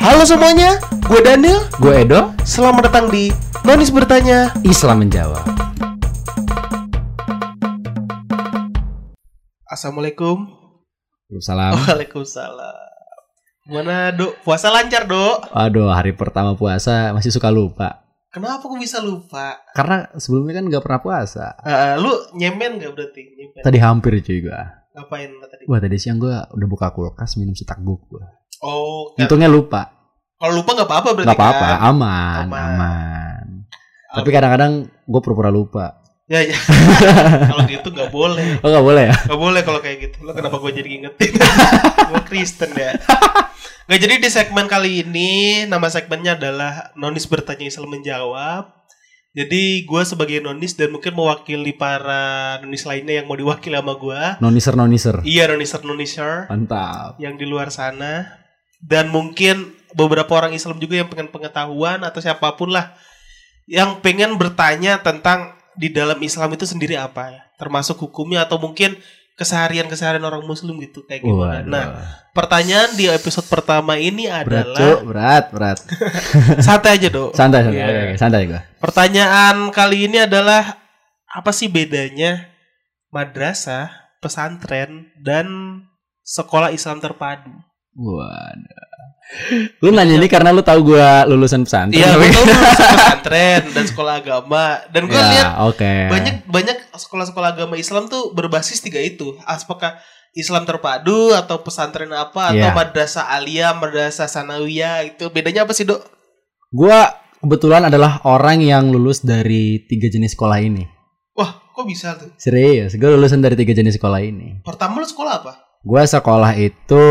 Halo semuanya, gue Daniel. Gue Edo, Selamat datang di Nonis Bertanya. Islam menjawab. Assalamualaikum. Salam. Waalaikumsalam. Gimana, Dok? Puasa lancar, Dok? Aduh, hari pertama puasa masih suka lupa. Kenapa kok bisa lupa? Karena sebelumnya kan nggak pernah puasa. Eh, lu nyemen gak berarti? Nyemen. Tadi hampir cuy gua. Ngapain tadi? Wah tadi siang gua udah buka kulkas minum seteguk gua. Oh, kan- Untungnya lupa. kalau lupa gak apa-apa berarti Nggak apa-apa, kan? aman, Aman. aman. Tapi kadang-kadang gue pura-pura lupa. Ya, ya. kalau gitu gak boleh. Oh nggak boleh ya? Gak boleh kalau kayak gitu. Lo kenapa gue jadi ngingetin? gue Kristen ya. Gak jadi di segmen kali ini nama segmennya adalah Nonis bertanya Islam menjawab. Jadi gue sebagai Nonis dan mungkin mewakili para Nonis lainnya yang mau diwakili sama gue. Noniser noniser. Iya Noniser Noniser Mantap. yang di luar sana dan mungkin beberapa orang Islam juga yang pengen pengetahuan atau siapa pun lah yang pengen bertanya tentang di dalam Islam itu sendiri apa ya termasuk hukumnya atau mungkin keseharian-keseharian orang muslim gitu kayak gimana. Waduh. Nah, pertanyaan di episode pertama ini berat cuk, adalah berat, berat. santai aja, Dok. Santai, santai, Iya. oke, oke, santai gua. Pertanyaan kali ini adalah apa sih bedanya madrasah, pesantren dan sekolah Islam terpadu? Waduh. Lu nanya ini karena lu tahu gua lulusan pesantren. Iya, tapi- betul pesantren dan sekolah agama. Dan gue Ya, lihat oke. banyak banyak sekolah-sekolah agama Islam tuh berbasis tiga itu. Apakah Islam terpadu atau pesantren apa atau Iya. madrasah aliyah, madrasah sanawiyah itu bedanya apa sih, Dok? Gua kebetulan adalah orang yang lulus dari tiga jenis sekolah ini. Wah, kok bisa tuh? Serius, gue lulusan dari tiga jenis sekolah ini. Pertama lu sekolah apa? Gua sekolah itu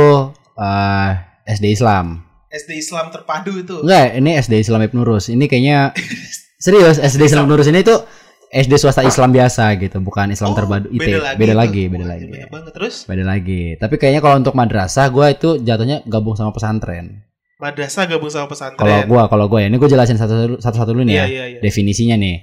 eh, SD Islam. SD Islam terpadu itu. Enggak, ini SD Islam Ibn Nurus. Ini kayaknya serius SD Islam Ibn Nurus ini tuh SD swasta Islam biasa gitu, bukan Islam Oh, terpadu IT. beda lagi. beda lagi, beda lagi. Banyak banget terus. Beda lagi. Tapi kayaknya kalau untuk madrasah gua itu jatuhnya gabung sama pesantren. Madrasah gabung sama pesantren. Kalau gua, kalau gua ya, ini gua jelasin satu satu dulu nih Iya, ya. iya, iya. Definisinya nih.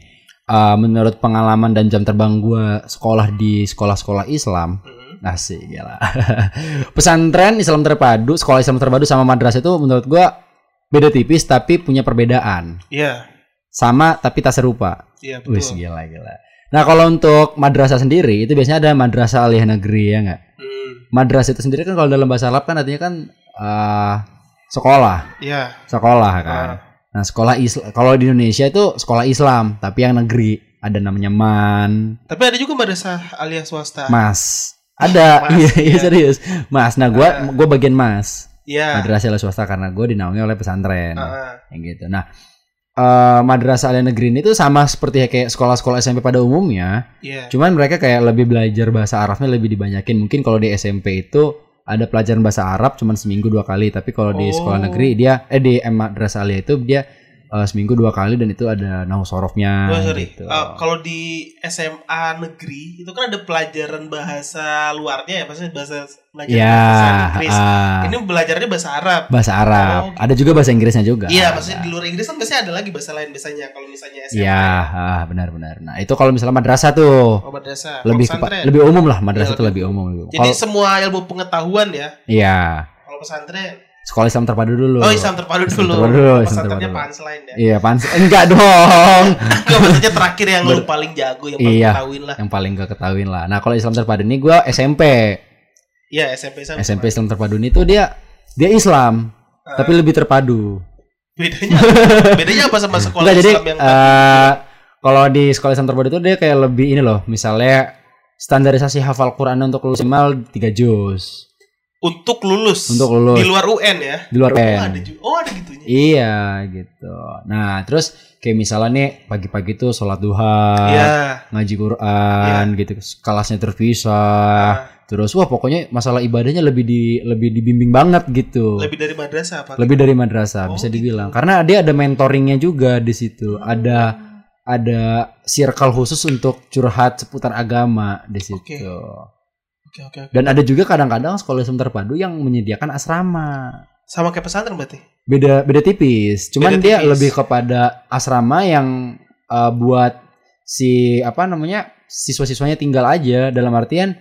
Eh, menurut pengalaman dan jam terbang gua sekolah di sekolah-sekolah Islam, Mhm. Asik gila. Pesantren Islam terpadu, sekolah Islam terpadu sama madrasah itu menurut gua beda tipis tapi punya perbedaan. Iya, Sama tapi tak serupa. iya Wis betul. gila gila. Nah, kalau untuk madrasah sendiri itu biasanya ada madrasah aliyah negeri ya enggak? Hmm, Madrasah itu sendiri kan kalau dalam bahasa Arab kan artinya kan eh, sekolah, Iya. sekolah kan. Nah, sekolah Islam kalau di Indonesia itu sekolah Islam, tapi yang negeri ada namanya MAN, Tapi ada juga madrasah aliyah swasta. MAS. Ada, iya, iya iya. serius. Mas. Nah, gua gua bagian MAS. Iya. Madrasah aliyah swasta karena gua dinaungi oleh pesantren. Ah, Yang gitu. Nah, eh madrasah aliyah negeri ini tuh sama seperti kayak sekolah-sekolah SMP pada umumnya. Iya. Cuman mereka kayak lebih belajar bahasa Arabnya lebih dibanyakin. Mungkin kalau di SMP itu ada pelajaran bahasa Arab cuman seminggu dua kali. Tapi kalau di Oh. sekolah negeri dia eh di madrasah aliyah itu dia eh, seminggu dua kali dan itu ada nahu sorofnya. Oh, sorry. gitu. Ah, kalau di SMA negeri itu kan ada pelajaran bahasa luarnya ya, maksudnya bahasa pelajaran ya, bahasa Inggris. ah, Ini belajarnya bahasa Arab. bahasa Arab. Oh, Ada juga bahasa Inggrisnya juga. Iya, maksudnya di luar Inggris kan biasanya ada lagi bahasa lain biasanya kalau misalnya SMA. Iya, ah, benar-benar. Nah, itu kalau misalnya madrasah tuh Oh, madrasah. Lebih kepa- lebih umum lah madrasah Iya, itu lebih umum. Jadi Kalau semua ilmu pengetahuan ya. iya, Kalau pesantren. Sekolah Islam terpadu dulu. Oh, Islam terpadu Islam dulu. terpadu dulu, Islam terpadu. punchline ya. Iya, pans enggak dong. Enggak maksudnya terakhir yang lu paling jago yang paling Iya. ketahuin lah. yang paling gak ketahuin lah. Nah, kalau Islam terpadu ini gua SMP. Iya, SMP sama. SMP Islam terpadu ini tuh dia dia Islam, Ah. tapi lebih terpadu. Bedanya bedanya apa sama sekolah Enggak jadi Islam yang eh, kalau di sekolah Islam terpadu itu dia kayak lebih ini loh, misalnya standarisasi hafal Quran untuk lulus minimal 3 juz untuk lulus untuk lulus di luar UN ya. di luar Oh, UN. ada juga. Oh, ada gitunya. Iya gitu. Nah terus kayak misalnya nih pagi-pagi tuh sholat duha, Iya. ngaji Quran gitu, kelasnya terpisah. Terus wah pokoknya masalah ibadahnya lebih di lebih dibimbing banget gitu. Lebih dari madrasah apa? Lebih dari madrasah Oh, bisa gitu. dibilang. Karena dia ada mentoringnya juga di situ. Ada ada circle khusus untuk curhat seputar agama di situ. Oke. Oke, oke, oke. Dan ada juga kadang-kadang sekolah Islam terpadu yang menyediakan asrama. Sama kayak pesantren berarti. Beda beda tipis. Cuman Beda dia tipis. lebih kepada asrama yang uh, buat si apa namanya siswa-siswanya tinggal aja dalam artian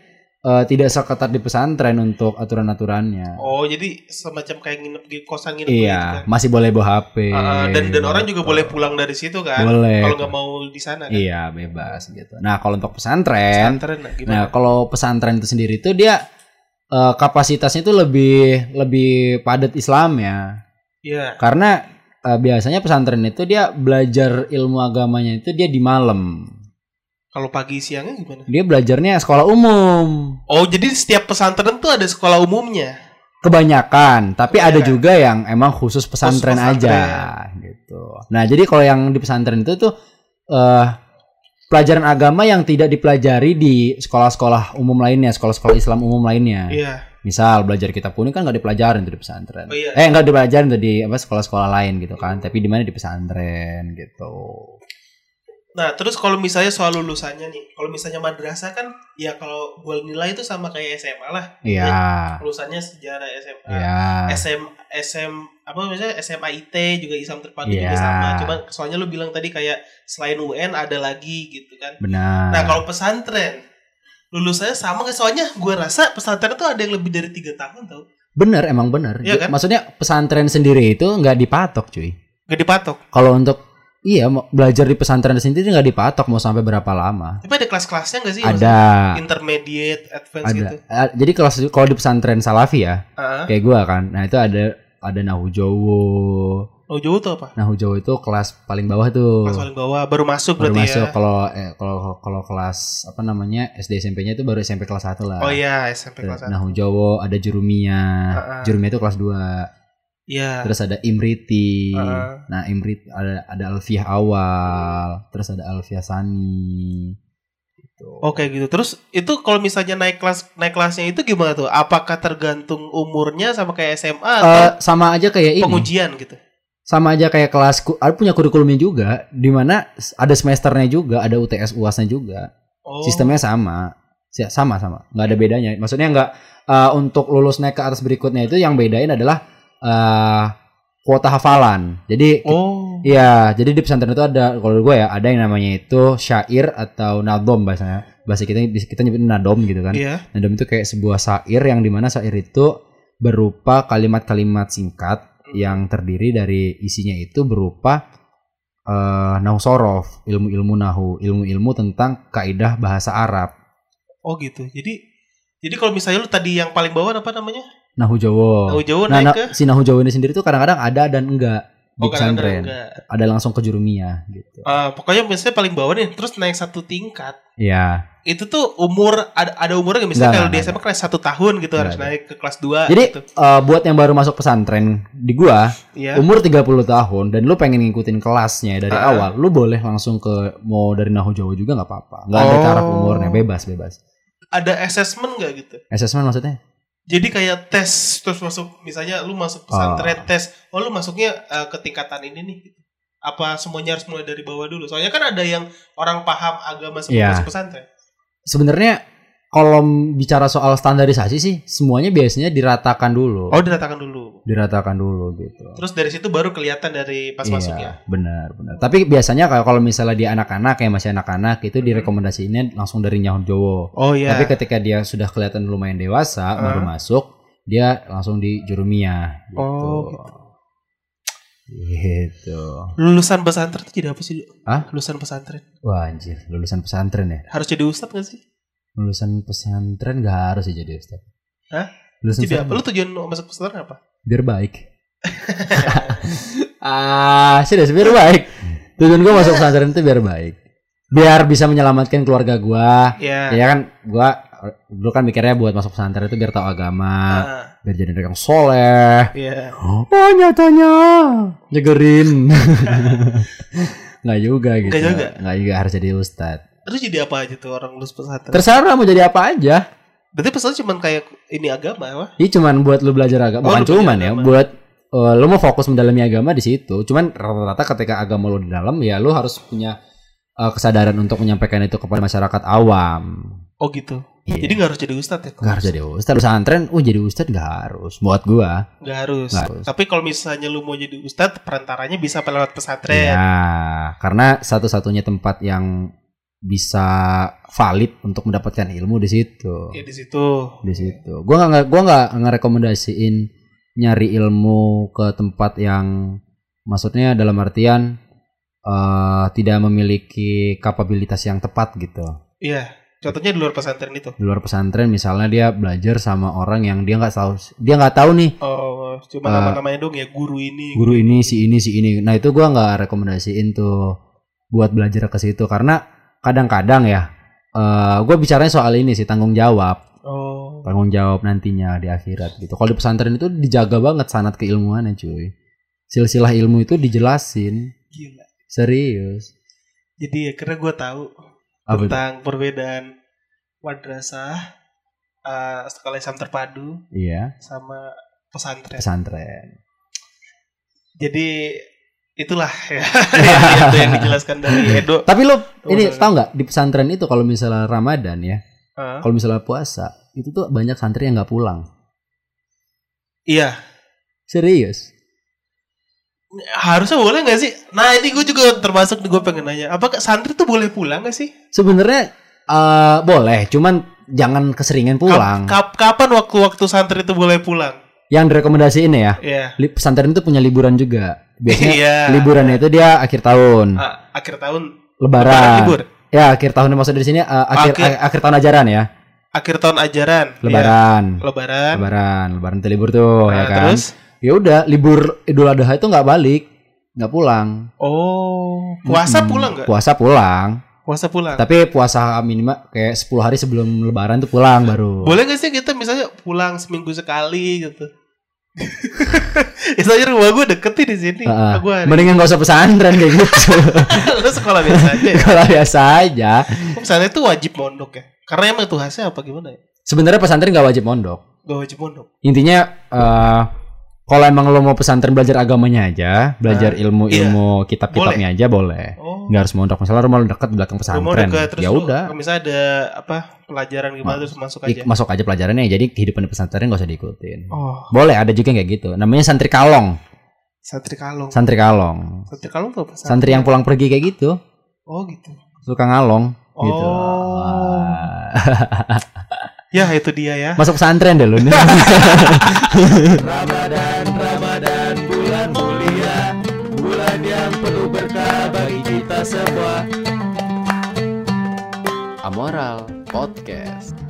eh, tidak seketat di pesantren untuk aturan-aturannya. Oh, jadi semacam kayak nginep di kosan nginep iya, gitu kan. masih boleh bawa HP. Ah, dan dan orang juga gitu. boleh pulang dari situ kan. Boleh. Kalau nggak mau di sana kan. Iya, bebas gitu. Nah, kalau untuk pesantren, Pesantren nah, gimana? nah kalau pesantren itu sendiri itu dia eh, kapasitasnya itu lebih lebih padat Islam ya. Iya. Karena eh, biasanya pesantren itu dia belajar ilmu agamanya itu dia di malam. Kalau pagi siangnya gimana? Dia belajarnya sekolah umum. Oh, jadi setiap pesantren tuh ada sekolah umumnya. Kebanyakan, tapi ada Kebanyakan. juga yang emang khusus pesantren, pesantren. aja gitu. Nah, jadi kalau yang di pesantren itu tuh eh pelajaran agama yang tidak dipelajari di sekolah-sekolah umum lainnya, sekolah-sekolah Islam umum lainnya. Iya. Misal belajar kitab kuning kan nggak dipelajarin tuh di pesantren. Oh, iya. Eh nggak dipelajarin tuh di apa sekolah-sekolah lain gitu kan. Tapi di mana di pesantren gitu. Nah, terus kalau misalnya soal lulusannya nih, kalau misalnya madrasah kan ya kalau gue nilai itu sama kayak SMA lah. Iya. Lulusannya sejarah SMA. Iya. SM SM apa misalnya SMA IT juga Islam terpadu Iya. juga sama. Cuman soalnya lu bilang tadi kayak selain UN ada lagi gitu kan. Benar. Nah, kalau pesantren lulusannya sama nggak? Soalnya gue rasa pesantren tuh ada yang lebih dari tiga tahun tau. Bener emang bener. Iya kan? Maksudnya pesantren sendiri itu nggak dipatok cuy. Gak dipatok. Kalau untuk iya mau belajar di pesantren sendiri nggak dipatok mau sampai berapa lama. Tapi ada kelas-kelasnya nggak sih? Ada. Maksudnya Intermediate, advance Ada. gitu. Eh, Jadi kelas kalau di pesantren Salafi ya, Ah, kayak gua kan. Nah, itu ada ada Nahu Jowo. Oh jauh tuh apa? Nahu Jowo itu kelas paling bawah tuh. Kelas paling bawah baru masuk baru berarti masuk ya. kalau eh, kalau kalau kelas apa namanya SD SMP-nya itu baru SMP kelas 1 lah. Oh iya SMP kelas satu. Nahu Jowo, ada Jurumia. Ah. Jurumia itu kelas 2. Iya. Terus ada Imriti. Ah. Nah, Imrit ada ada Alfiah awal, terus ada Alfiah Sani. Gitu. Oke gitu. Terus itu kalau misalnya naik kelas naik kelasnya itu gimana tuh? Apakah tergantung umurnya sama kayak SMA atau Eh, sama aja kayak ini. pengujian gitu? Sama aja kayak kelas ada punya kurikulumnya juga di mana ada semesternya juga, ada UTS UASnya juga. Oh. Sistemnya sama. Sama sama, nggak ada bedanya. Maksudnya nggak eh, untuk lulus naik ke atas berikutnya itu yang bedain adalah eh kuota hafalan. Jadi Oh. Iya, jadi di pesantren itu ada kalau gue ya ada yang namanya itu syair atau nadom bahasanya. Bahasa kita kita nyebut nadom gitu kan. Iya. Nadom itu kayak sebuah syair yang di mana syair itu berupa kalimat-kalimat singkat yang terdiri dari isinya itu berupa eh nahu sorof, ilmu-ilmu nahu, ilmu-ilmu tentang kaidah bahasa Arab. Oh gitu. Jadi jadi kalau misalnya lu tadi yang paling bawah apa namanya? Nahu Jawa. Nahu Jawa Nah, naik na- ke si nahu Jawa ini sendiri tuh kadang-kadang ada dan enggak di Oh, pesantren. enggak. Ada langsung ke jurumiyah gitu. Ah, pokoknya misalnya paling bawah nih, terus naik satu tingkat. Iya. Itu tuh umur ada, ada umurnya nggak? Misalnya kalau di SMA kelas satu tahun gitu Nggak harus ada. naik ke kelas 2 Jadi gitu. eh, buat yang baru masuk pesantren di gua Iya. umur 30 tahun dan lu pengen ngikutin kelasnya dari Ah. awal, lu boleh langsung ke mau dari Nahu Jawa juga nggak apa-apa. nggak ada Oh. taraf umurnya, bebas bebas. Ada assessment nggak gitu? Assessment maksudnya? Jadi kayak tes terus masuk misalnya lu masuk pesantren tes, oh lu masuknya eh, ke tingkatan ini nih. gitu. Apa semuanya harus mulai dari bawah dulu? Soalnya kan ada yang orang paham agama sebelum Iya. masuk pesantren. Sebenarnya kalau bicara soal standarisasi sih semuanya biasanya diratakan dulu. Oh diratakan dulu. Diratakan dulu gitu. Terus dari situ baru kelihatan dari pas iya, masuknya. benar benar. Tapi biasanya kalau kalau misalnya dia anak-anak kayak masih anak-anak itu Hmm. direkomendasiinnya langsung dari Nahu Jawa. Oh iya. Tapi ketika dia sudah kelihatan lumayan dewasa Ah. baru masuk, dia langsung di Jurumiyah gitu. Oh, gitu. Gitu. Lulusan pesantren itu jadi apa sih? Hah? Lulusan pesantren. Wah anjir, lulusan pesantren ya. Harus jadi ustadz gak sih? Lulusan pesantren gak harus jadi ustaz. Hah? Lulusan Jadi apa? Lu tujuan masuk pesantren apa? biar baik. ah, serius biar baik. Tujuan gue masuk pesantren itu biar baik. Biar bisa menyelamatkan keluarga gua. Ya. Ya kan gua dulu kan mikirnya buat masuk pesantren itu biar tahu agama, Ah, biar jadi orang soleh. Iya. Oh nyatanya nyegerin. Nggak juga gitu. Nggak juga? Nggak juga harus jadi ustadz. Terus jadi apa aja tuh orang lulus pesantren? Terserah mau jadi apa aja. Berarti pesantren cuma kayak ini agama apa? Ini cuman buat lu belajar agama, Oh, bukan cuman ya, agama. buat eh, lu mau fokus mendalami agama di situ. Cuman rata-rata ketika agama lu di dalam ya lu harus punya eh, kesadaran untuk menyampaikan itu kepada masyarakat awam. Oh gitu. Iya. Jadi nggak harus jadi ustadz ya? Gak harus jadi ustadz pesantren, uh jadi ustadz gak harus. Buat gua, Nggak harus. Nggak harus. Tapi kalau misalnya lu mau jadi ustadz, perantaranya bisa lewat pesantren. ya karena satu-satunya tempat yang bisa valid untuk mendapatkan ilmu di situ. Ya di situ. Di situ. Gua nggak gua nggak ngerekomendasiin nyari ilmu ke tempat yang maksudnya dalam artian eh, tidak memiliki kapabilitas yang tepat gitu. Iya. Contohnya di luar pesantren itu. Di luar pesantren misalnya dia belajar sama orang yang dia nggak tahu dia nggak tahu nih Oh, cuma Eh, nama-namanya dong ya guru ini. guru ini si ini si ini. Nah itu gua nggak rekomendasiin tuh buat belajar ke situ karena kadang-kadang ya eh gue bicaranya soal ini sih tanggung jawab Oh. tanggung jawab nantinya di akhirat gitu. Kalau di pesantren itu dijaga banget sanat keilmuannya cuy. Silsilah ilmu itu dijelasin Gila. serius. Jadi ya karena gue tahu Apa itu? tentang perbedaan madrasah, eh, sekolah Islam terpadu Iya sama pesantren. pesantren. Jadi itulah ya itu yang dijelaskan dari Edo. Tapi lo ini tahu nggak di pesantren itu kalau misalnya Ramadan ya, Hah? kalau misalnya puasa itu tuh banyak santri yang nggak pulang. Iya. Serius. Harusnya boleh nggak sih? Nah ini gue juga termasuk gue pengen nanya, apakah santri tuh boleh pulang nggak sih? Sebenarnya eh boleh, cuman jangan keseringan pulang. Kap- kap- kapan waktu-waktu santri itu boleh pulang? Yang direkomendasiin ya, Iya. li- pesantren itu punya liburan juga. Biasanya Iya. liburannya itu dia akhir tahun, Ah, akhir tahun lebaran. libur. Ya akhir tahun maksudnya di sini eh, akhir, Akhir. a- akhir tahun ajaran ya, Akhir tahun ajaran. Iya. lebaran. Lebaran. Lebaran, lebaran itu libur tuh ya Nah, kan. Terus? Ya udah, libur Idul Adha itu nggak balik, nggak pulang. Oh, puasa Mm-mm. pulang nggak? Puasa pulang. Puasa pulang. Tapi puasa minimal kayak 10 hari sebelum lebaran tuh pulang baru. Boleh gak sih kita misalnya pulang seminggu sekali gitu? Misalnya rumah gue deket nih di sini. Gue ada. Mendingan gak usah pesantren kayak gitu. Lu sekolah biasa aja ya. Kalau biasa aja. Pesantren itu wajib mondok ya. Karena emang tugasnya apa gimana ya? Sebenarnya pesantren gak wajib mondok. Gak wajib mondok. Intinya eh kalau emang lo mau pesantren belajar agamanya aja, belajar ilmu-ilmu kitab-kitabnya aja boleh. Oh. Nggak harus mondok. Misalnya lo mau dekat di belakang pesantren, deket ya udah. Misalnya ada apa pelajaran gimana terus masuk aja. masuk aja pelajarannya. Jadi kehidupan di pesantren gak usah diikutin. Oh, Boleh ada juga yang kayak gitu. Namanya santri kalong. santri kalong. Santri kalong. Santri kalong tuh apa? Santri yang pulang pergi kayak gitu. Oh gitu. Suka ngalong gitu. Oh. Wah. Ya itu dia ya. Masuk pesantren deh lu nih. Ramadan, Ramadan, bulan mulia, bulan yang penuh berkah bagi kita semua. Amoral Podcast.